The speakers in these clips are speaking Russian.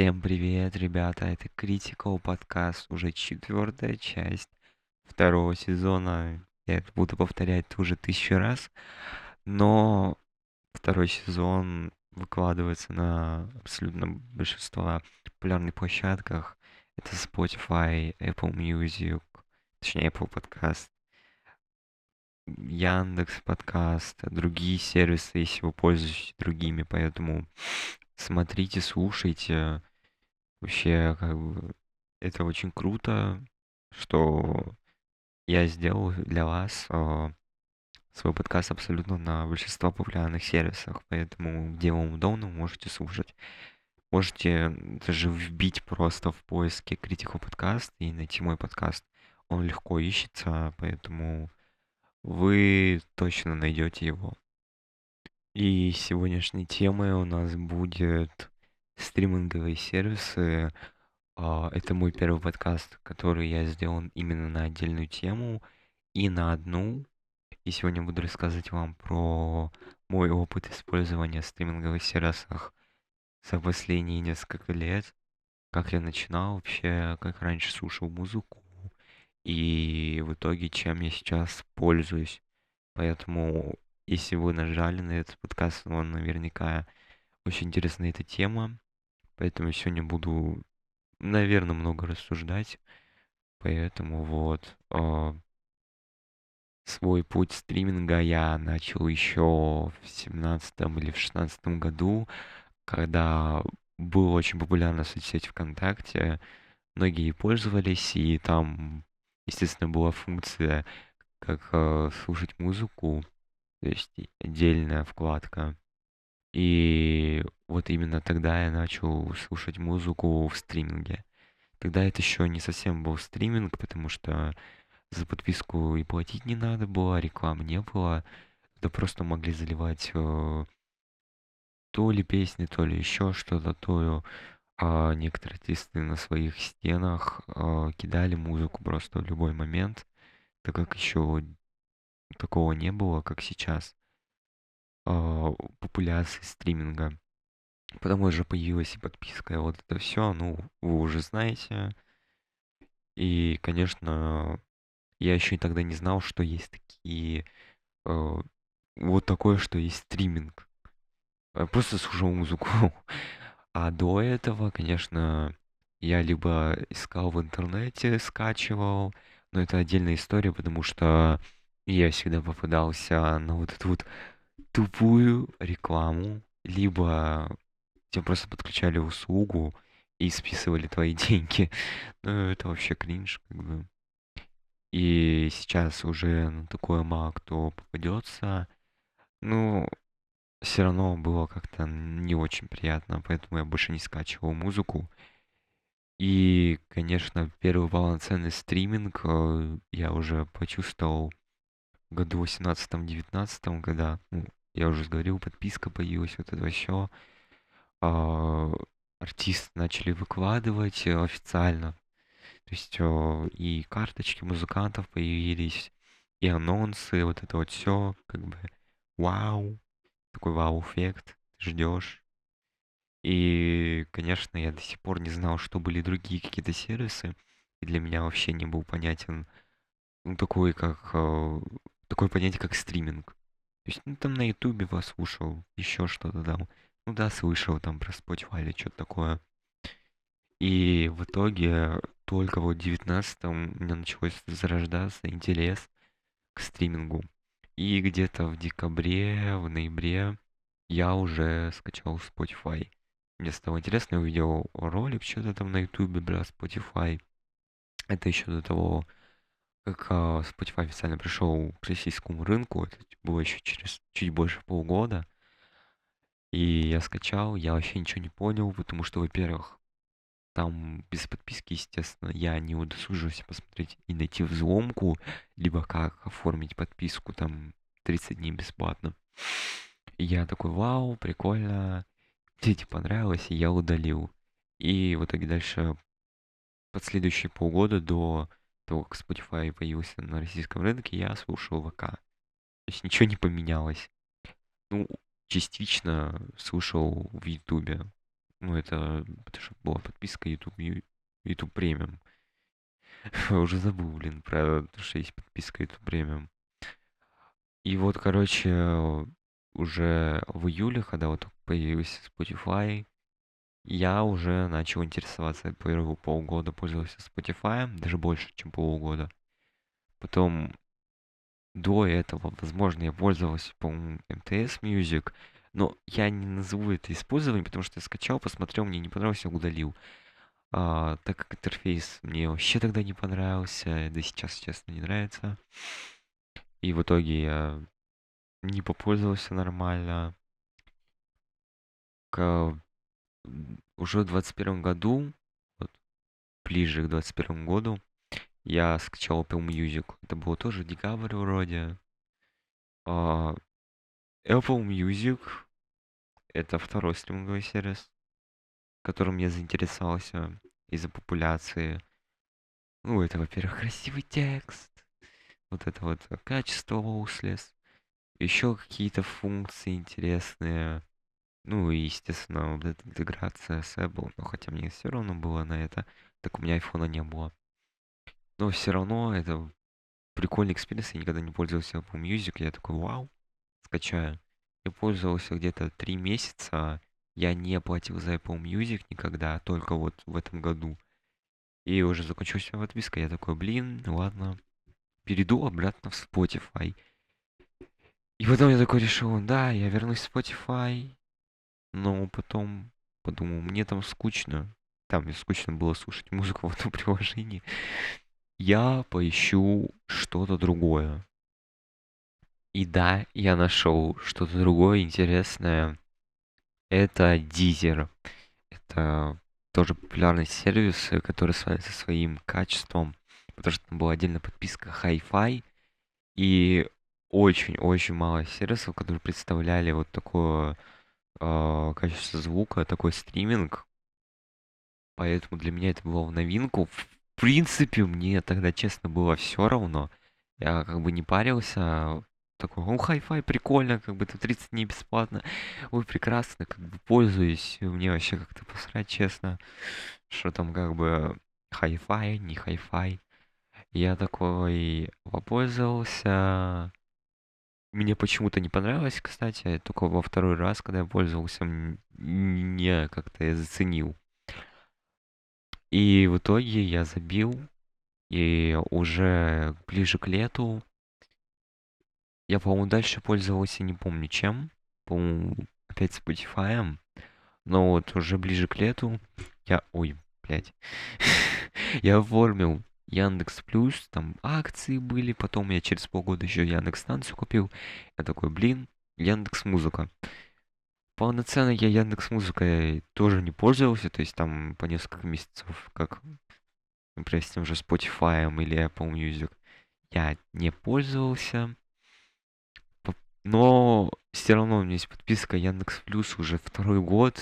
Всем привет, ребята! Это Critical подкаст, уже четвертая часть второго сезона. Я это буду повторять уже тысячу раз, но второй сезон выкладывается на абсолютно большинство популярных площадках. Это Spotify, Apple Music, точнее Apple Podcast, Яндекс подкаст, другие сервисы, если вы пользуетесь другими, поэтому смотрите, слушайте. Вообще, как бы, это очень круто, что я сделал для вас э, свой подкаст абсолютно на большинство популярных сервисах, поэтому где вам удобно, можете слушать. Можете даже вбить просто в поиске критику подкаст и найти мой подкаст. Он легко ищется, поэтому вы точно найдете его. И сегодняшней темой у нас будет стриминговые сервисы. А, это мой первый подкаст, который я сделал именно на отдельную тему и на одну. И сегодня буду рассказывать вам про мой опыт использования стриминговых сервисов за последние несколько лет. Как я начинал вообще, как раньше слушал музыку. И в итоге, чем я сейчас пользуюсь. Поэтому если вы нажали на этот подкаст, он наверняка очень интересная эта тема. Поэтому сегодня буду, наверное, много рассуждать. Поэтому вот э, свой путь стриминга я начал еще в семнадцатом или в шестнадцатом году, когда был очень популярна соцсеть ВКонтакте. Многие пользовались, и там, естественно, была функция, как э, слушать музыку то есть отдельная вкладка. И вот именно тогда я начал слушать музыку в стриминге. Тогда это еще не совсем был стриминг, потому что за подписку и платить не надо было, рекламы не было. Да просто могли заливать э, то ли песни, то ли еще что-то, то а некоторые артисты на своих стенах э, кидали музыку просто в любой момент, так как еще такого не было, как сейчас, а, популяции стриминга. Потом уже появилась и подписка, и вот это все, ну, вы уже знаете. И, конечно, я еще и тогда не знал, что есть такие... Э, вот такое, что есть стриминг. Я просто слушал музыку. А до этого, конечно, я либо искал в интернете, скачивал, но это отдельная история, потому что я всегда попадался на вот эту вот тупую рекламу, либо тебе просто подключали услугу и списывали твои деньги. Ну, это вообще кринж, как бы. И сейчас уже на такое мало кто попадется. Ну, все равно было как-то не очень приятно, поэтому я больше не скачивал музыку. И, конечно, первый полноценный стриминг э, я уже почувствовал году 18-19, когда, ну, я уже говорил, подписка появилась, вот это все. А, артисты начали выкладывать э, официально. То есть э, и карточки музыкантов появились, и анонсы, вот это вот все, как бы, вау, такой вау-эффект, ждешь. И, конечно, я до сих пор не знал, что были другие какие-то сервисы, и для меня вообще не был понятен ну, такой, как э, такое понятие, как стриминг. То есть, ну, там на Ютубе вас слушал, еще что-то там. Ну да, слышал там про Spotify или что-то такое. И в итоге только вот в 19-м у меня началось зарождаться интерес к стримингу. И где-то в декабре, в ноябре я уже скачал Spotify. Мне стало интересно, я увидел ролик, что-то там на ютубе про Spotify. Это еще до того, как а, Spotify официально пришел к российскому рынку, это было еще через чуть больше полгода, и я скачал, я вообще ничего не понял, потому что, во-первых, там без подписки, естественно, я не удосужился посмотреть и найти взломку, либо как оформить подписку, там 30 дней бесплатно. И я такой, вау, прикольно, дети понравилось, и я удалил. И в итоге дальше последующие полгода до того, как Spotify появился на российском рынке, я слушал ВК. То есть ничего не поменялось. Ну, частично слушал в Ютубе. Ну, это, это же была подписка YouTube, YouTube Premium. Уже забыл, блин, про то, что есть подписка YouTube Premium. И вот, короче, уже в июле, когда вот появился Spotify, я уже начал интересоваться. Первые полгода пользовался Spotify, даже больше, чем полгода. Потом до этого, возможно, я пользовался, по-моему, MTS Music, но я не назову это использованием, потому что я скачал, посмотрел, мне не понравился, удалил. А, так как интерфейс мне вообще тогда не понравился, да сейчас, честно, не нравится. И в итоге я не попользовался нормально. Уже в 21 году, вот, ближе к 21 году, я скачал Apple Music. Это было тоже декабрь вроде. А, Apple Music — это второй стриминговый сервис, которым я заинтересовался из-за популяции. Ну, это, во-первых, красивый текст, вот это вот качество Lossless, еще какие-то функции интересные. Ну и, естественно, вот эта интеграция с Apple, но хотя мне все равно было на это, так у меня айфона не было. Но все равно это прикольный experience, я никогда не пользовался Apple Music, я такой, вау, скачаю. Я пользовался где-то три месяца, я не платил за Apple Music никогда, только вот в этом году. И уже закончилась моя подписка, я такой, блин, ладно, перейду обратно в Spotify. И потом я такой решил, да, я вернусь в Spotify, но потом подумал, мне там скучно. Там мне скучно было слушать музыку в этом приложении. Я поищу что-то другое. И да, я нашел что-то другое интересное. Это Deezer. Это тоже популярный сервис, который славится своим качеством, потому что там была отдельная подписка Hi-Fi, и очень-очень мало сервисов, которые представляли вот такое э, качество звука, такой стриминг. Поэтому для меня это было в новинку. В принципе, мне тогда, честно, было все равно. Я как бы не парился. Такой, ну, хай-фай, прикольно, как бы это 30 дней бесплатно. Ой, прекрасно, как бы пользуюсь. Мне вообще как-то посрать, честно. Что там как бы хай-фай, не хай-фай. Я такой попользовался. Мне почему-то не понравилось, кстати, только во второй раз, когда я пользовался, не как-то я заценил. И в итоге я забил, и уже ближе к лету я, по-моему, дальше пользовался, не помню чем, по-моему, опять Spotify, но вот уже ближе к лету я, ой, блядь, я оформил Яндекс Плюс, там акции были, потом я через полгода еще Яндекс станцию купил. Я такой, блин, Яндекс Музыка. Полноценно я Яндекс Музыкой тоже не пользовался, то есть там по несколько месяцев, как, например, с тем же Spotify или Apple Music, я не пользовался. Но все равно у меня есть подписка Яндекс Плюс уже второй год.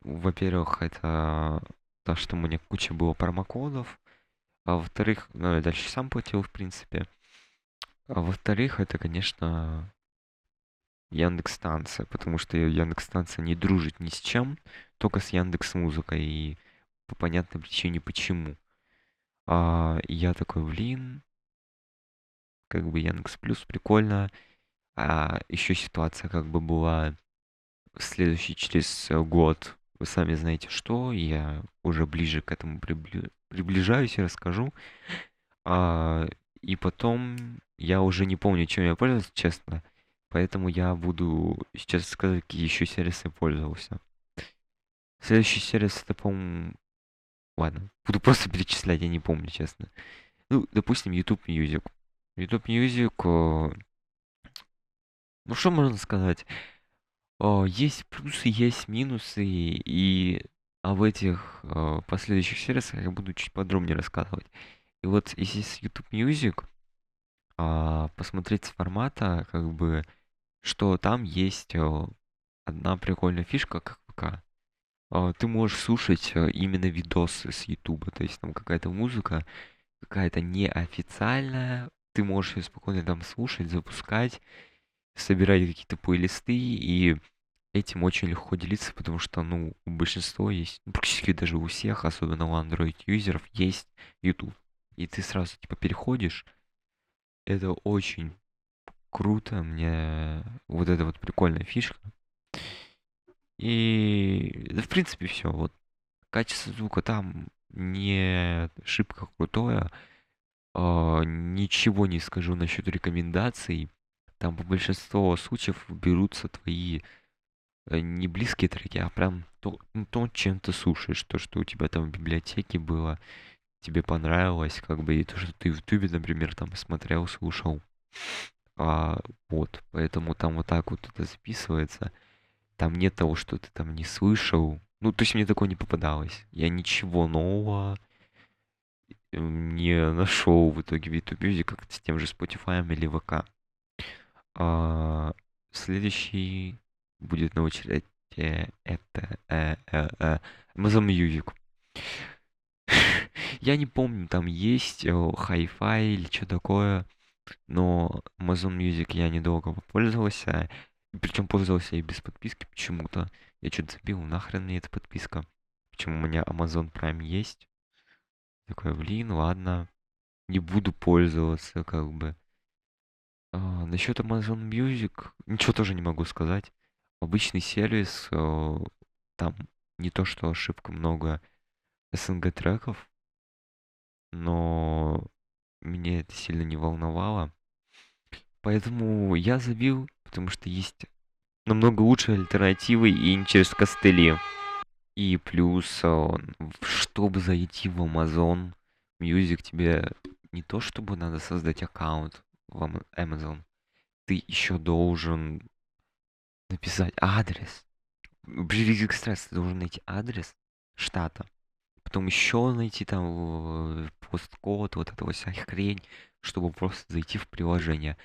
Во-первых, это то, что у меня куча было промокодов. А во-вторых, ну, я дальше сам платил, в принципе. А во-вторых, это, конечно, Яндекс станция, потому что Яндекс станция не дружит ни с чем, только с Яндекс музыкой и по понятной причине почему. А я такой, блин, как бы Яндекс Плюс прикольно. А еще ситуация как бы была следующий через год. Вы сами знаете что, я уже ближе к этому прибли приближаюсь и расскажу. А, и потом я уже не помню, чем я пользовался, честно. Поэтому я буду сейчас сказать, какие еще сервисы пользовался. Следующий сервис это, по-моему... Ладно, буду просто перечислять, я не помню, честно. Ну, допустим, YouTube Music. YouTube Music... Ну, что можно сказать? Есть плюсы, есть минусы, и об этих э, последующих сервисах я буду чуть подробнее рассказывать. И вот если с YouTube Music а, посмотреть с формата, как бы, что там есть э, одна прикольная фишка, как ВК. А, ты можешь слушать э, именно видосы с YouTube, то есть там какая-то музыка, какая-то неофициальная, ты можешь ее спокойно там слушать, запускать, собирать какие-то плейлисты и этим очень легко делиться, потому что, ну, у большинства есть, ну, практически даже у всех, особенно у Android-юзеров, есть YouTube. И ты сразу, типа, переходишь. Это очень круто, мне вот эта вот прикольная фишка. И, да, в принципе, все. Вот качество звука там не шибко крутое. А, ничего не скажу насчет рекомендаций. Там по большинству случаев берутся твои э, не близкие треки, а прям то, ну, то, чем ты слушаешь, то, что у тебя там в библиотеке было, тебе понравилось, как бы, и то, что ты в Ютубе, например, там смотрел, слушал. А, вот, поэтому там вот так вот это записывается. Там нет того, что ты там не слышал. Ну, то есть мне такое не попадалось. Я ничего нового не нашел в итоге в YouTube Music, как с тем же Spotify или ВК. А, следующий будет на очереди это э, э, э, Amazon Music. Я не помню, там есть Hi-Fi или что такое, но Amazon Music я недолго попользовался. Причем пользовался и без подписки почему-то. Я что-то забил, нахрен мне эта подписка. Почему у меня Amazon Prime есть? Такой, блин, ладно, не буду пользоваться, как бы. А, насчет Amazon Music ничего тоже не могу сказать. Обычный сервис, э, там не то что ошибка много СНГ треков, но меня это сильно не волновало. Поэтому я забил, потому что есть намного лучше альтернативы и не через костыли. И плюс, э, чтобы зайти в Amazon Music, тебе не то чтобы надо создать аккаунт в Amazon, ты еще должен написать адрес. При регистрации ты должен найти адрес штата, потом еще найти там посткод, вот эта вся хрень, чтобы просто зайти в приложение.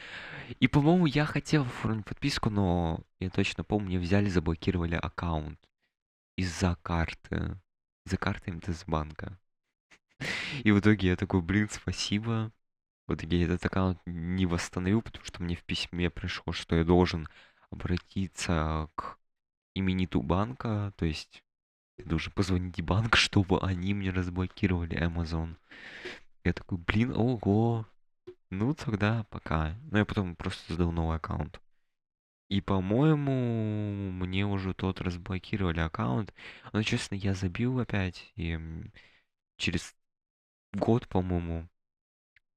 И, по-моему, я хотел оформить подписку, но я точно помню, мне взяли, заблокировали аккаунт из-за карты. За карты МТС банка. И в итоге я такой, блин, спасибо. В итоге я этот аккаунт не восстановил, потому что мне в письме пришло, что я должен обратиться к имениту банка, то есть я должен позвонить в банк, чтобы они мне разблокировали Amazon. Я такой, блин, ого. Ну тогда пока. Ну я потом просто сдал новый аккаунт. И, по-моему, мне уже тот разблокировали аккаунт. Но, честно, я забил опять. И через год, по-моему,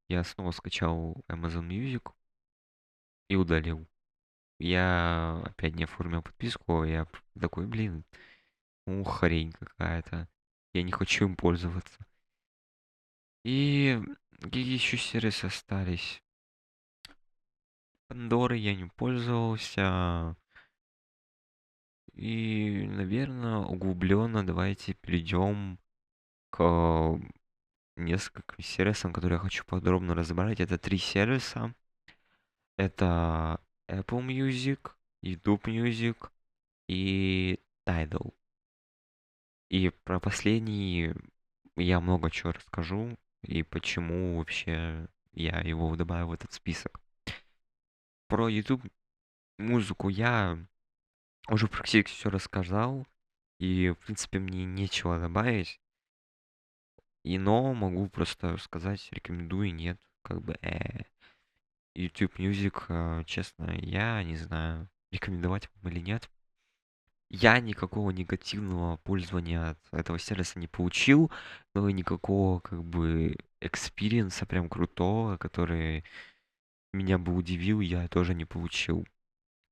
я снова скачал Amazon Music и удалил. Я опять не оформил подписку, я такой, блин, ну, какая-то. Я не хочу им пользоваться. И какие еще сервисы остались? Пандоры я не пользовался. И, наверное, углубленно давайте перейдем к нескольким сервисам, которые я хочу подробно разобрать. Это три сервиса. Это Apple Music, YouTube Music и Tidal. И про последний я много чего расскажу и почему вообще я его добавил в этот список. Про YouTube музыку я уже практически все рассказал, и, в принципе, мне нечего добавить. И но могу просто сказать, рекомендую, нет, как бы, э, YouTube Music, э, честно, я не знаю, рекомендовать вам или нет. Я никакого негативного пользования от этого сервиса не получил, но и никакого, как бы, experience а прям крутого, который меня бы удивил, я тоже не получил.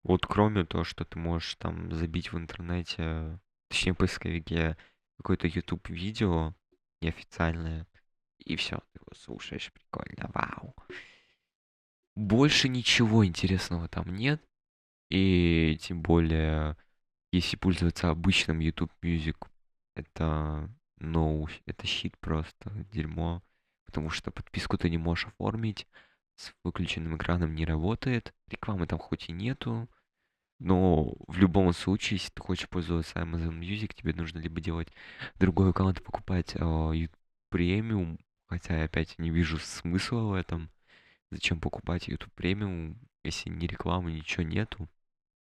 Вот кроме того, что ты можешь там забить в интернете, точнее в поисковике, какое-то YouTube видео неофициальное, и все, ты его слушаешь, прикольно, вау. Больше ничего интересного там нет, и тем более, если пользоваться обычным YouTube Music, это no, это щит просто, дерьмо, потому что подписку ты не можешь оформить, с выключенным экраном не работает. Рекламы там хоть и нету, но в любом случае, если ты хочешь пользоваться Amazon Music, тебе нужно либо делать другой аккаунт, покупать э, премиум, хотя я опять не вижу смысла в этом. Зачем покупать YouTube премиум, если ни рекламы, ничего нету.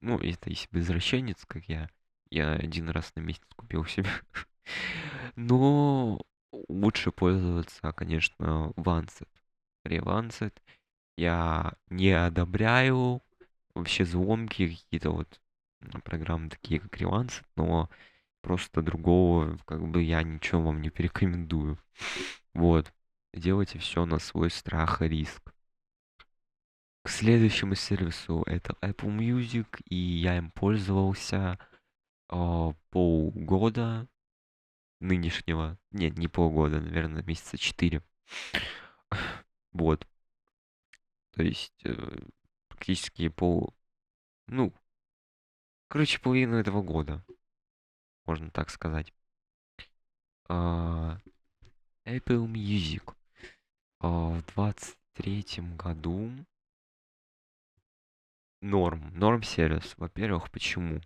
Ну, это если бы извращенец, как я. Я один раз на месяц купил себе. Но лучше пользоваться, конечно, Lancet. Lancet. Я не одобряю вообще взломки какие-то вот программы такие, как Lancet, но просто другого, как бы я ничего вам не порекомендую. Вот. Делайте все на свой страх и риск. К следующему сервису это Apple Music, и я им пользовался э, полгода нынешнего. Нет, не полгода, наверное, месяца четыре. Вот. То есть э, практически пол... Ну, короче, половину этого года. Можно так сказать. А, Apple Music. А, в двадцать третьем году норм. Норм сервис. Во-первых, почему?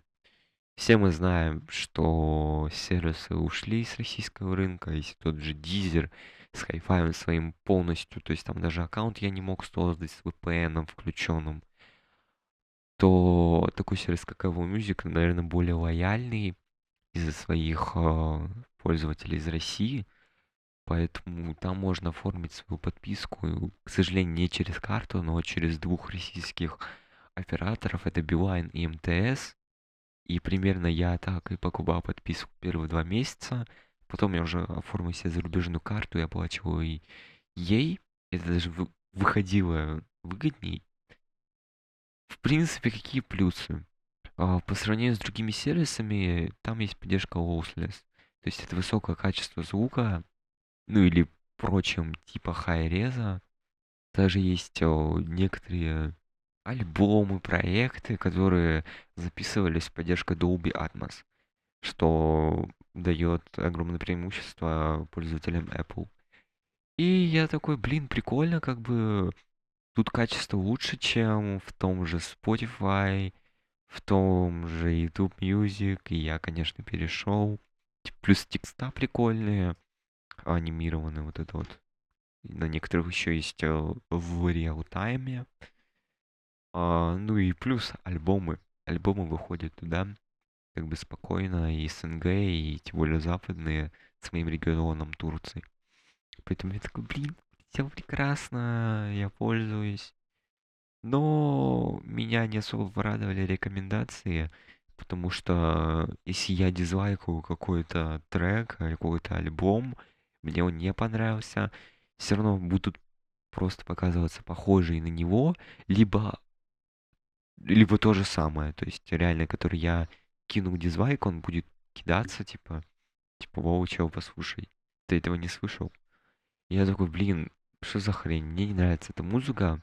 Все мы знаем, что сервисы ушли с российского рынка, если тот же Deezer с Hi-Fi своим полностью, то есть там даже аккаунт я не мог создать с VPN включенным, то такой сервис, как Apple Music, наверное, более лояльный из-за своих э, пользователей из России, поэтому там можно оформить свою подписку, к сожалению, не через карту, но через двух российских операторов, это Билайн и МТС. И примерно я так и покупал подписку первые два месяца. Потом я уже оформил себе зарубежную карту и оплачивал и ей. Это даже выходило выгодней. В принципе, какие плюсы? А, по сравнению с другими сервисами, там есть поддержка lossless. То есть это высокое качество звука, ну или прочим типа хай-реза. Также есть некоторые альбомы, проекты, которые записывались с поддержкой Dolby Atmos, что дает огромное преимущество пользователям Apple. И я такой, блин, прикольно, как бы тут качество лучше, чем в том же Spotify, в том же YouTube Music, и я, конечно, перешел. Плюс текста прикольные, анимированные, вот это вот. На некоторых еще есть э, в реал-тайме. А, ну и плюс альбомы. Альбомы выходят туда как бы спокойно, и СНГ, и тем более западные, с моим регионом Турции. Поэтому я такой, блин, все прекрасно, я пользуюсь. Но меня не особо порадовали рекомендации, потому что если я дизлайкаю какой-то трек, какой-то альбом, мне он не понравился, все равно будут просто показываться похожие на него, либо либо то же самое, то есть реально, который я кину дизлайк, он будет кидаться, типа, типа, воу, чего, послушай, ты этого не слышал? Я такой, блин, что за хрень, мне не нравится эта музыка,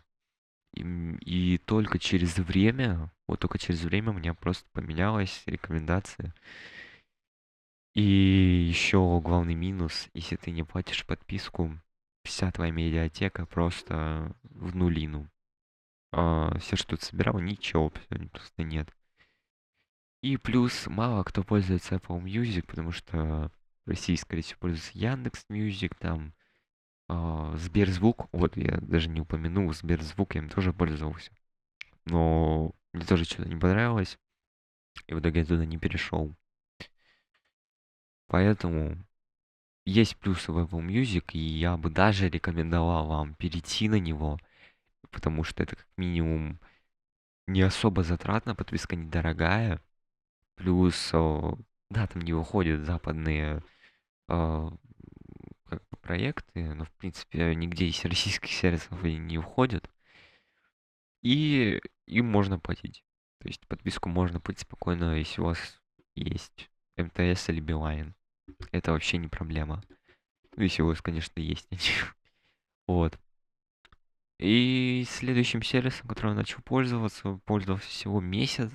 и, и только через время, вот только через время у меня просто поменялась рекомендация. И еще главный минус, если ты не платишь подписку, вся твоя медиатека просто в нулину а, все, что собирал, ничего просто нет. И плюс мало кто пользуется Apple Music, потому что в России, скорее всего, пользуется Яндекс Music, там а, Сберзвук, вот я даже не упомянул, Сберзвук я им тоже пользовался. Но мне тоже что-то не понравилось, и в итоге я туда не перешел. Поэтому есть плюсы в Apple Music, и я бы даже рекомендовал вам перейти на него, потому что это как минимум не особо затратно, подписка недорогая. Плюс, да, там не выходят западные а, как бы проекты, но в принципе нигде из российских сервисов они не уходят. И им можно платить. То есть подписку можно платить спокойно, если у вас есть МТС или Билайн. Это вообще не проблема. Ну, если у вас, конечно, есть. Вот. И следующим сервисом, которым я начал пользоваться, пользовался всего месяц,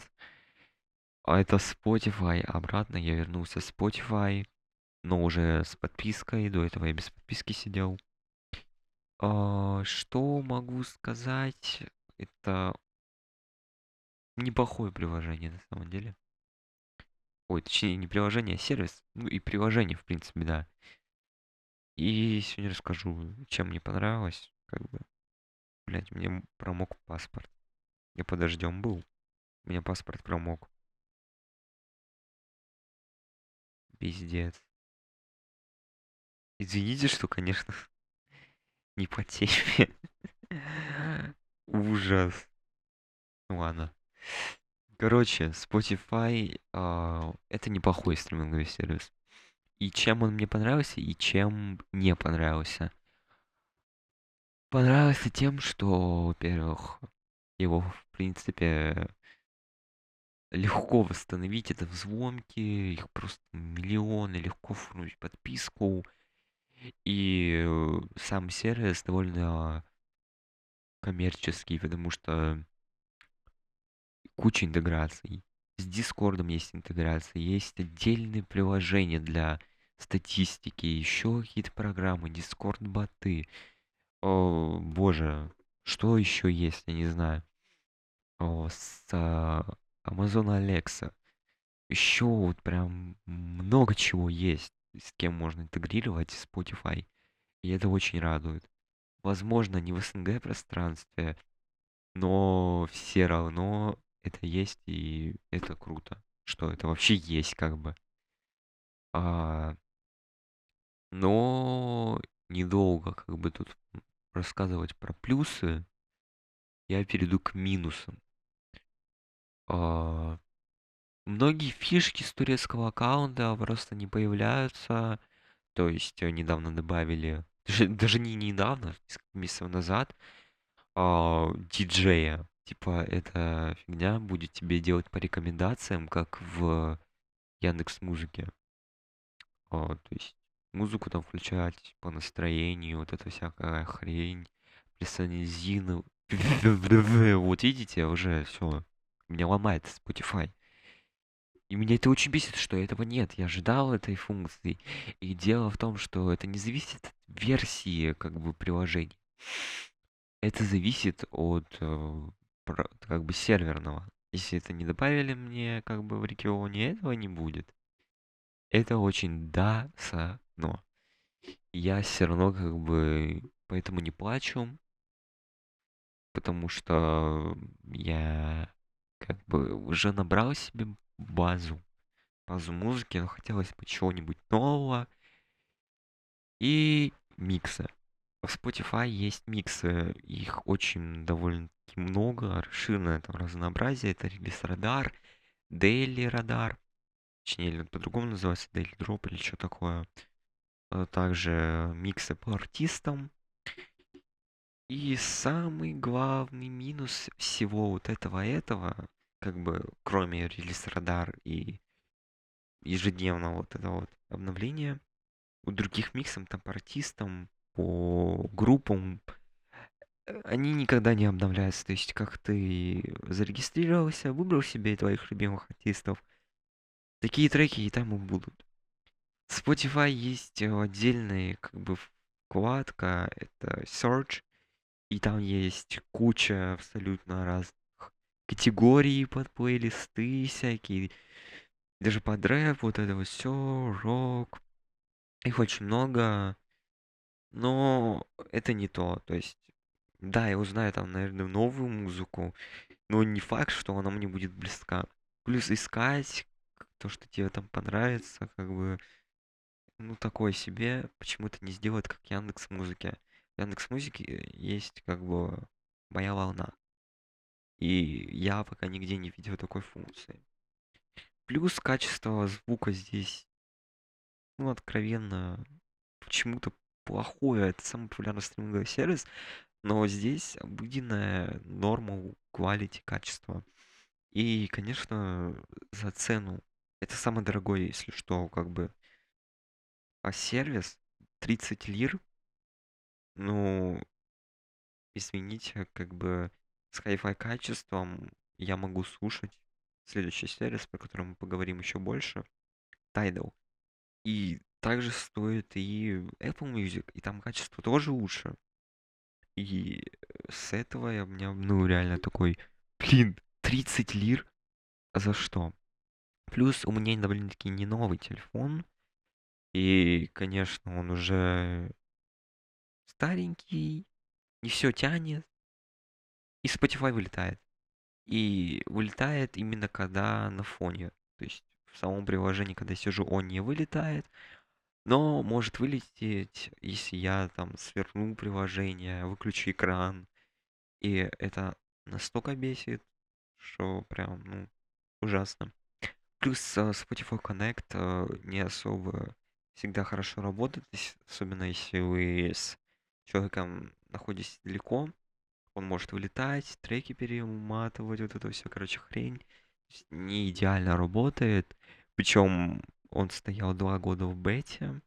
а это Spotify. Обратно я вернулся в Spotify, но уже с подпиской. До этого я без подписки сидел. А, что могу сказать? Это неплохое приложение на самом деле. Ой, точнее, не приложение, а сервис. Ну и приложение, в принципе, да. И сегодня расскажу, чем мне понравилось. Как бы Блять, мне промок паспорт. Я подождем был. У меня паспорт промок. Пиздец. Извините, что, конечно, не по теме. Ужас. Ладно. Короче, Spotify а, это неплохой стриминговый сервис. И чем он мне понравился, и чем не понравился. Понравился тем, что, во-первых, его, в принципе, легко восстановить. Это взломки, их просто миллионы, легко фурнуть подписку. И э, сам сервис довольно коммерческий, потому что куча интеграций. С Дискордом есть интеграция, есть отдельные приложения для статистики, еще какие-то программы, Дискорд-боты. О, боже, что еще есть, я не знаю. О, с а, Amazon Alexa. Еще вот прям много чего есть, с кем можно интегрировать Spotify. И это очень радует. Возможно, не в СНГ пространстве, но все равно это есть, и это круто, что это вообще есть как бы. А, но недолго как бы тут рассказывать про плюсы, я перейду к минусам. А, многие фишки с турецкого аккаунта просто не появляются. То есть э, недавно добавили, даже, даже не недавно, несколько месяцев назад, а, диджея. Типа, эта фигня будет тебе делать по рекомендациям, как в Яндекс Музыке. А, то есть музыку там включать по настроению, вот эта всякая хрень, персонализину. Вот видите, уже все. Меня ломает Spotify. И меня это очень бесит, что этого нет. Я ожидал этой функции. И дело в том, что это не зависит от версии как бы приложений. Это зависит от э, как бы серверного. Если это не добавили мне как бы в регионе, этого не будет. Это очень да, са, но. Я все равно как бы поэтому не плачу, потому что я как бы уже набрал себе базу, базу музыки, но хотелось бы чего-нибудь нового и микса. В Spotify есть миксы, их очень довольно-таки много, расширенное там разнообразие. Это релиз радар, Daily радар, точнее, или по-другому называется, Daily Drop или что такое. А также миксы по артистам. И самый главный минус всего вот этого этого, как бы кроме релиз радар и ежедневного вот этого вот обновления, у других миксов там по артистам по группам, э, они никогда не обновляются. То есть, как ты зарегистрировался, выбрал себе твоих любимых артистов, такие треки и там и будут. Spotify есть отдельная как бы вкладка, это Search, и там есть куча абсолютно разных категорий под плейлисты всякие, даже под рэп, вот это вот все, рок. Их очень много. Но это не то. То есть, да, я узнаю там, наверное, новую музыку, но не факт, что она мне будет близка. Плюс искать то, что тебе там понравится, как бы, ну, такое себе, почему-то не сделать, как Яндекс Музыки. Яндекс Музыке есть, как бы, моя волна. И я пока нигде не видел такой функции. Плюс качество звука здесь, ну, откровенно, почему-то плохое, это самый популярный стриминговый сервис, но здесь обыденная норма quality, качества. И, конечно, за цену. Это самое дорогое, если что, как бы. А сервис 30 лир, ну, извините, как бы с hi-fi качеством я могу слушать следующий сервис, про который мы поговорим еще больше, Tidal. И также стоит и Apple Music, и там качество тоже лучше. И с этого я у меня, ну, реально такой, блин, 30 лир? За что? Плюс у меня довольно-таки не новый телефон. И, конечно, он уже старенький, не все тянет. И Spotify вылетает. и вылетает именно когда на фоне. То есть в самом приложении, когда я сижу, он не вылетает, но может вылететь, если я там сверну приложение, выключу экран. И это настолько бесит, что прям, ну, ужасно. Плюс э, Spotify Connect э, не особо всегда хорошо работает, особенно если вы с человеком находитесь далеко. Он может вылетать, треки перематывать, вот это все, короче, хрень. Не идеально работает. Причем он стоял два года в бете.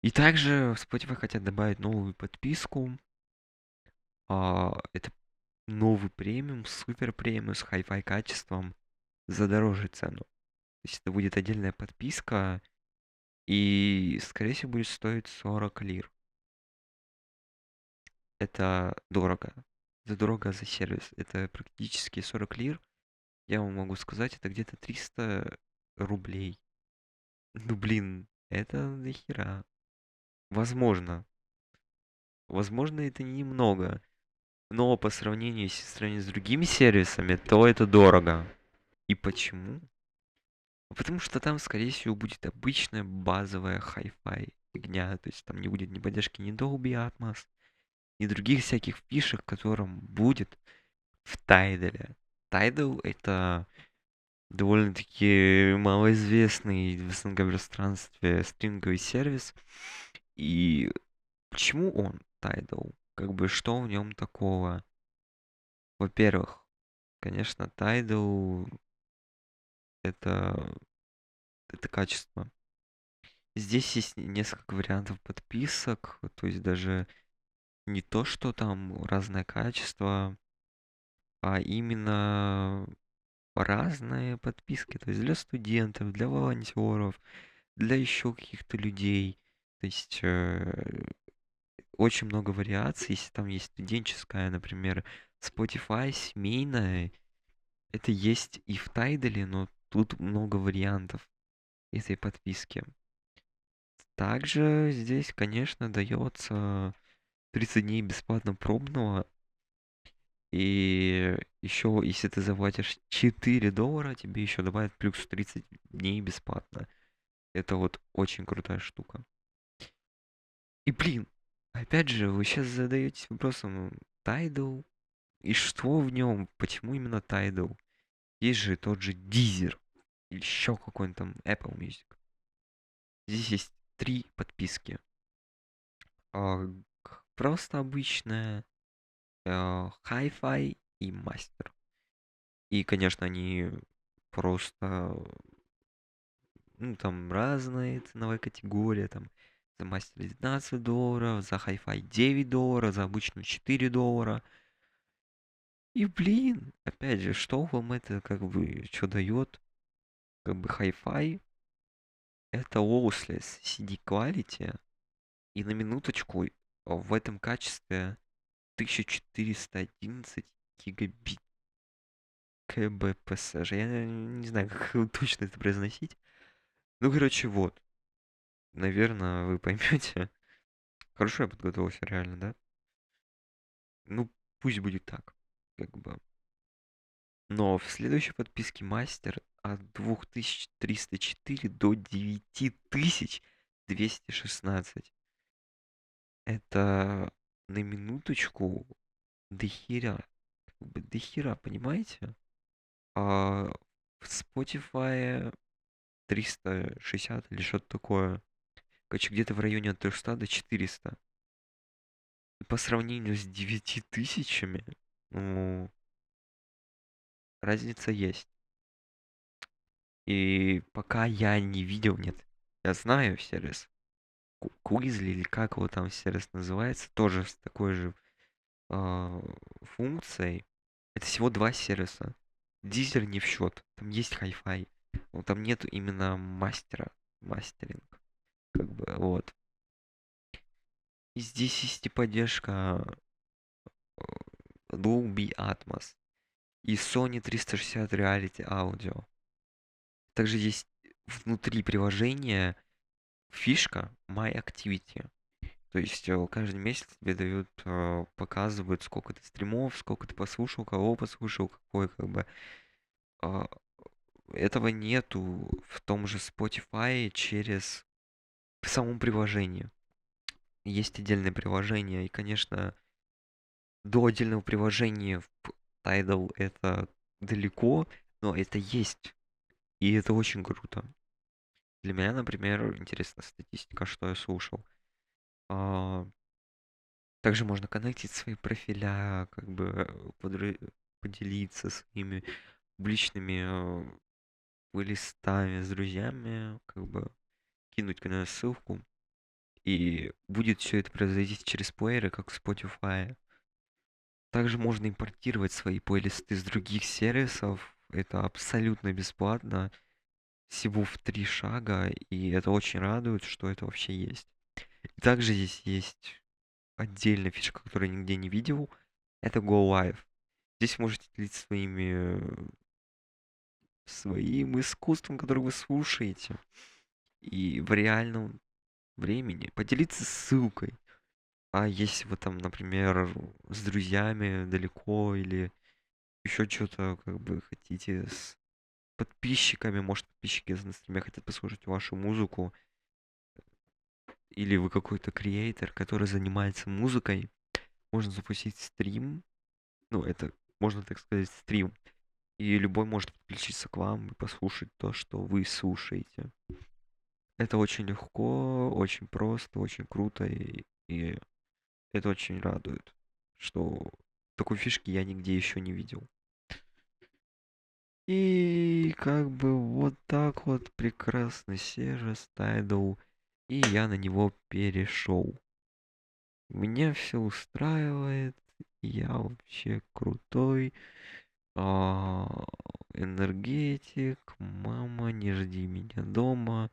И также Spotify хотят добавить новую подписку. А, это новый премиум, супер премиум с хай-фай качеством за цену. То есть это будет отдельная подписка, и, скорее всего, будет стоить 40 лир. Это дорого. Это дорого за сервис. Это практически 40 лир. Я вам могу сказать, это где-то 300 рублей. Ну, блин, это дохера. Возможно. Возможно, это немного. Но по сравнению, если сравнить с другими сервисами, то это дорого. И почему? Потому что там, скорее всего, будет обычная базовая хай-фай фигня. То есть там не будет ни поддержки ни Dolby Atmos, ни других всяких фишек, которым будет в Tidal. Tidal это довольно-таки малоизвестный в СНГ пространстве стриминговый сервис. И почему он Tidal? Как бы что в нем такого? Во-первых, конечно, Tidal это, это качество. Здесь есть несколько вариантов подписок, то есть даже не то, что там разное качество, а именно разные подписки. То есть для студентов, для волонтеров, для еще каких-то людей. То есть э, очень много вариаций. Если там есть студенческая, например, Spotify, семейная, это есть и в Тайдале, но тут много вариантов этой подписки. Также здесь, конечно, дается 30 дней бесплатно пробного. И еще, если ты заплатишь 4 доллара, тебе еще добавят плюс 30 дней бесплатно. Это вот очень крутая штука. И блин, опять же, вы сейчас задаетесь вопросом Tidal, и что в нем, почему именно Tidal? Есть же тот же Deezer, или еще какой-нибудь там Apple Music. Здесь есть три подписки. А, Просто обычная, э, Hi-Fi и Master. И, конечно, они просто, ну, там разные ценовые категории, там за Master 19 долларов, за Hi-Fi 9 долларов, за обычную 4 доллара. И, блин, опять же, что вам это как бы, что дает? Как бы Hi-Fi это lossless CD quality, и на минуточку в этом качестве 1411 гигабит КБПС. Я не знаю, как точно это произносить. Ну, короче, вот. Наверное, вы поймете. Хорошо я подготовился, реально, да? Ну, пусть будет так, как бы. Но в следующей подписке мастер от 2304 до 9216. Это на минуточку дохера. Как бы дохера, понимаете? А в Spotify 360 или что-то такое. Короче, где-то в районе от 300 до 400. По сравнению с 9000, ну, разница есть. И пока я не видел, нет, я знаю сервис. Ку- Quizly или как его там сервис называется, тоже с такой же а, функцией. Это всего два сервиса. Дизель не в счет. Там есть Hi-Fi. Но там нету именно мастера. Мастеринг. Как бы, вот. И здесь есть и поддержка э, Dolby Atmos. И Sony 360 Reality Audio. Также есть внутри приложения фишка My Activity. То есть э, каждый месяц тебе дают, э, показывают, сколько ты стримов, сколько ты послушал, кого послушал, какой как бы. а, Этого нету в том же Spotify через в самом приложении. Есть отдельное приложение, и, конечно, до отдельного приложения в Tidal это далеко, но это есть. И это очень круто. Для меня, например, интересна статистика, что я слушал. А, также можно коннектить свои профиля, как бы подра- поделиться своими публичными э, плейлистами с друзьями, как бы кинуть на ссылку. И будет все это произойти через плееры, как в Spotify. Также можно импортировать свои плейлисты с других сервисов. Это абсолютно бесплатно. Всего в три шага. И это очень радует, что это вообще есть. И также здесь есть отдельная фишка, которую я нигде не видел. Это Go Live. Здесь можете делиться своими своим искусством, которое вы слушаете. И в реальном времени поделиться ссылкой. А если вы там, например, с друзьями далеко или еще что-то как бы хотите с подписчиками, может подписчики на стриме хотят послушать вашу музыку, или вы какой-то креатор, который занимается музыкой, можно запустить стрим, ну это можно так сказать стрим, и любой может подключиться к вам и послушать то, что вы слушаете. Это очень легко, очень просто, очень круто, и, и это очень радует, что такой фишки я нигде еще не видел. И как бы вот так вот прекрасный сервис Tidal, и я на него перешел. Меня все устраивает, я вообще крутой. А, энергетик, мама, не жди меня дома,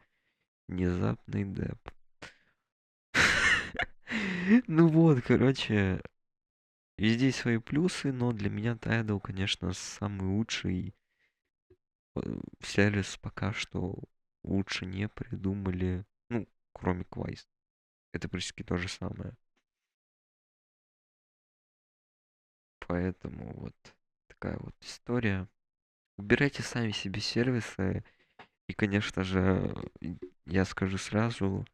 внезапный деп. Ну вот, короче, везде свои плюсы, но для меня Tidal, конечно, самый лучший э, сервис пока что лучше не придумали, ну, кроме Quest. Это практически то же самое. Поэтому вот такая вот история. Убирайте сами себе сервисы. И, конечно же, я скажу сразу,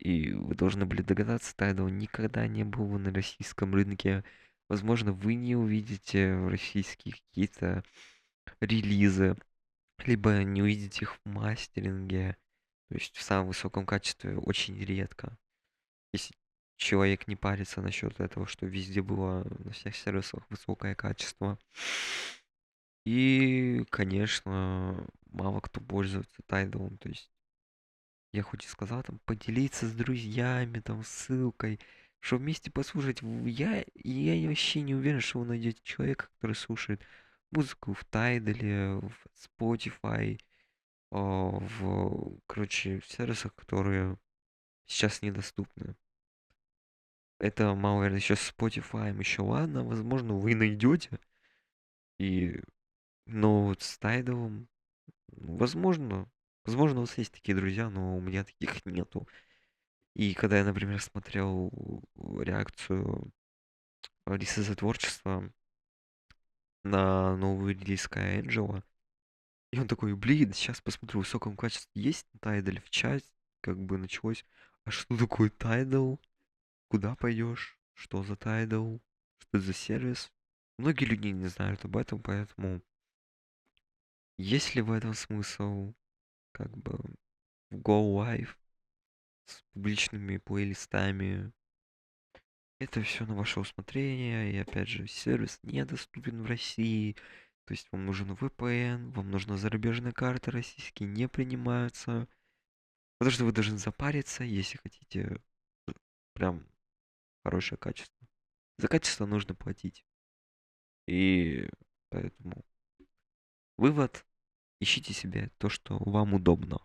и вы должны были догадаться, Tidal никогда не был на российском рынке. Возможно, вы не увидите в российских какие-то релизы, либо не увидите их в мастеринге, то есть в самом высоком качестве очень редко. Если человек не парится насчет этого, что везде было на всех сервисах высокое качество. И, конечно, мало кто пользуется Tidal, то есть я хоть и сказал там поделиться с друзьями, там ссылкой, что вместе послушать. Я, я вообще не уверен, что вы найдете человека, который слушает музыку в Tidal, в Spotify, а, в, короче, в сервисах, которые сейчас недоступны. Это, мало наверное, еще с Spotify еще ладно, возможно, вы найдете. И, но вот с Tidal, возможно, возможно, у вас есть такие друзья, но у меня таких нету. И когда я, например, смотрел реакцию Алисы за творчество на новый релиз Sky Angela, и он такой, блин, сейчас посмотрю, в высоком качестве есть Tidal в чат, как бы началось. А что такое Tidal? Куда пойдешь? Что за Tidal? Что за сервис? Многие люди не знают об этом, поэтому есть ли в этом смысл как бы в Go Live с публичными плейлистами? Это все на ваше усмотрение, и опять же, сервис недоступен в России, то есть вам нужен VPN, вам нужна зарубежная карта, российские не принимаются. Потому что вы должны запариться, если хотите э, прям хорошее качество. За качество нужно платить. И поэтому вывод. Ищите себе то, что вам удобно.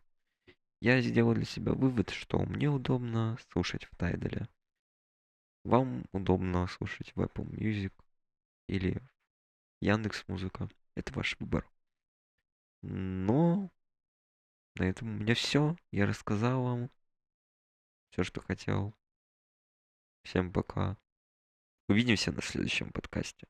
Я сделал для себя вывод, что мне удобно слушать в Тайдале. Вам удобно слушать в Apple Music или Яндекс Музыка. Это ваш выбор. Но на этом у меня все. Я рассказал вам все, что хотел. Всем пока. Увидимся на следующем подкасте.